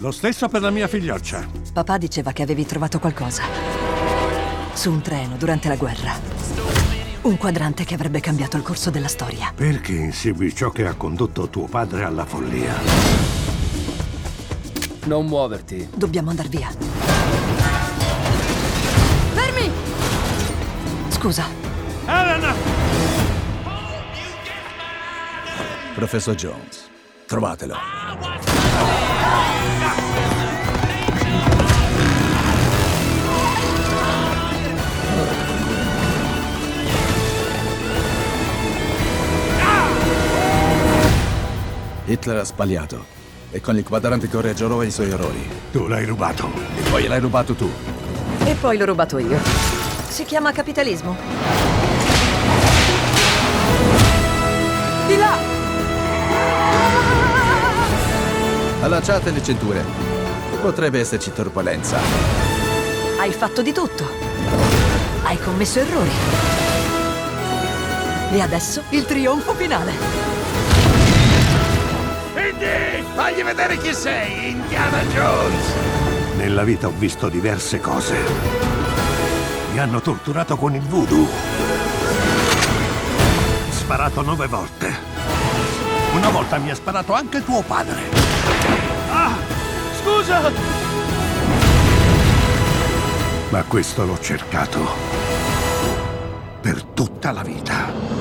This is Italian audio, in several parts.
Lo stesso per la mia figlioccia. Papà diceva che avevi trovato qualcosa. Su un treno durante la guerra. Un quadrante che avrebbe cambiato il corso della storia. Perché insegui ciò che ha condotto tuo padre alla follia? Non muoverti. Dobbiamo andare via. Fermi! Scusa, Elena! Professor Jones, trovatelo. Hitler ha sbagliato e con il quadrante correggerò i suoi errori. Tu l'hai rubato. E poi l'hai rubato tu. e poi l'ho rubato io. Si chiama capitalismo. Di là! Allacciate le cinture. Potrebbe esserci turbolenza. Hai fatto di tutto. Hai commesso errori. E adesso il trionfo finale. Indy! Fagli vedere chi sei, Indiana Jones! Nella vita ho visto diverse cose. Mi hanno torturato con il voodoo. Sparato nove volte. Una volta mi ha sparato anche tuo padre. Scusa! Ma questo l'ho cercato. Per tutta la vita.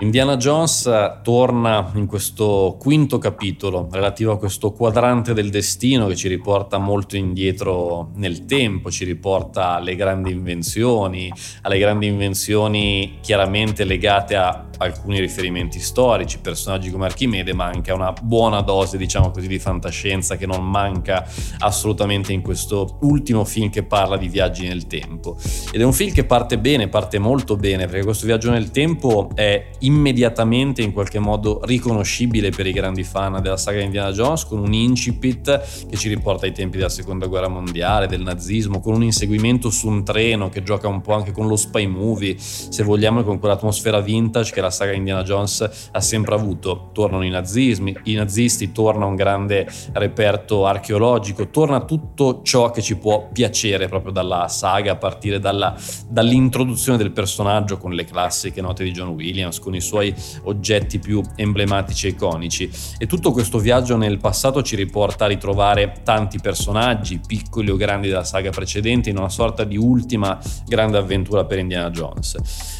Indiana Jones torna in questo quinto capitolo relativo a questo quadrante del destino che ci riporta molto indietro nel tempo, ci riporta alle grandi invenzioni, alle grandi invenzioni chiaramente legate a alcuni riferimenti storici, personaggi come Archimede, ma anche a una buona dose, diciamo così, di fantascienza che non manca assolutamente in questo ultimo film che parla di viaggi nel tempo. Ed è un film che parte bene, parte molto bene, perché questo viaggio nel tempo è immediatamente in qualche modo riconoscibile per i grandi fan della saga Indiana Jones, con un incipit che ci riporta ai tempi della seconda guerra mondiale, del nazismo, con un inseguimento su un treno che gioca un po' anche con lo spy movie, se vogliamo, con quell'atmosfera vintage che la saga Indiana Jones ha sempre avuto. Tornano i nazismi, i nazisti, torna un grande reperto archeologico, torna tutto ciò che ci può piacere proprio dalla saga, a partire dalla, dall'introduzione del personaggio con le classiche note di John Williams, con i suoi oggetti più emblematici e iconici. E tutto questo viaggio nel passato ci riporta a ritrovare tanti personaggi, piccoli o grandi della saga precedente, in una sorta di ultima grande avventura per Indiana Jones.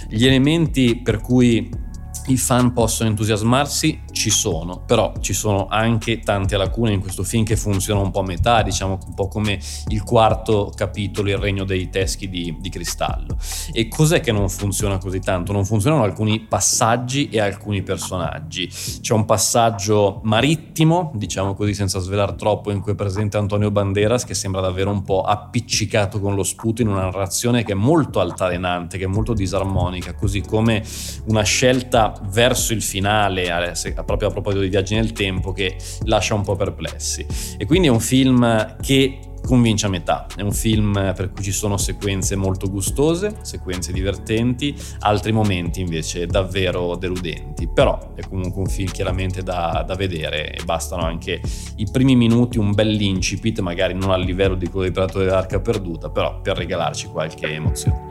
Gli elementi per cui i fan possono entusiasmarsi ci sono, però ci sono anche tante lacune in questo film che funzionano un po' a metà, diciamo un po' come il quarto capitolo, il regno dei teschi di, di cristallo. E cos'è che non funziona così tanto? Non funzionano alcuni passaggi e alcuni personaggi. C'è un passaggio marittimo, diciamo così senza svelare troppo, in cui è presente Antonio Banderas che sembra davvero un po' appiccicato con lo sputo in una narrazione che è molto altalenante, che è molto disarmonica, così come una scelta verso il finale, proprio a proposito di viaggi nel tempo, che lascia un po' perplessi. E quindi è un film che convince a metà. È un film per cui ci sono sequenze molto gustose, sequenze divertenti, altri momenti invece davvero deludenti. Però è comunque un film chiaramente da, da vedere e bastano anche i primi minuti, un bel incipit, magari non al livello di quello di Predatore dell'Arca Perduta, però per regalarci qualche emozione.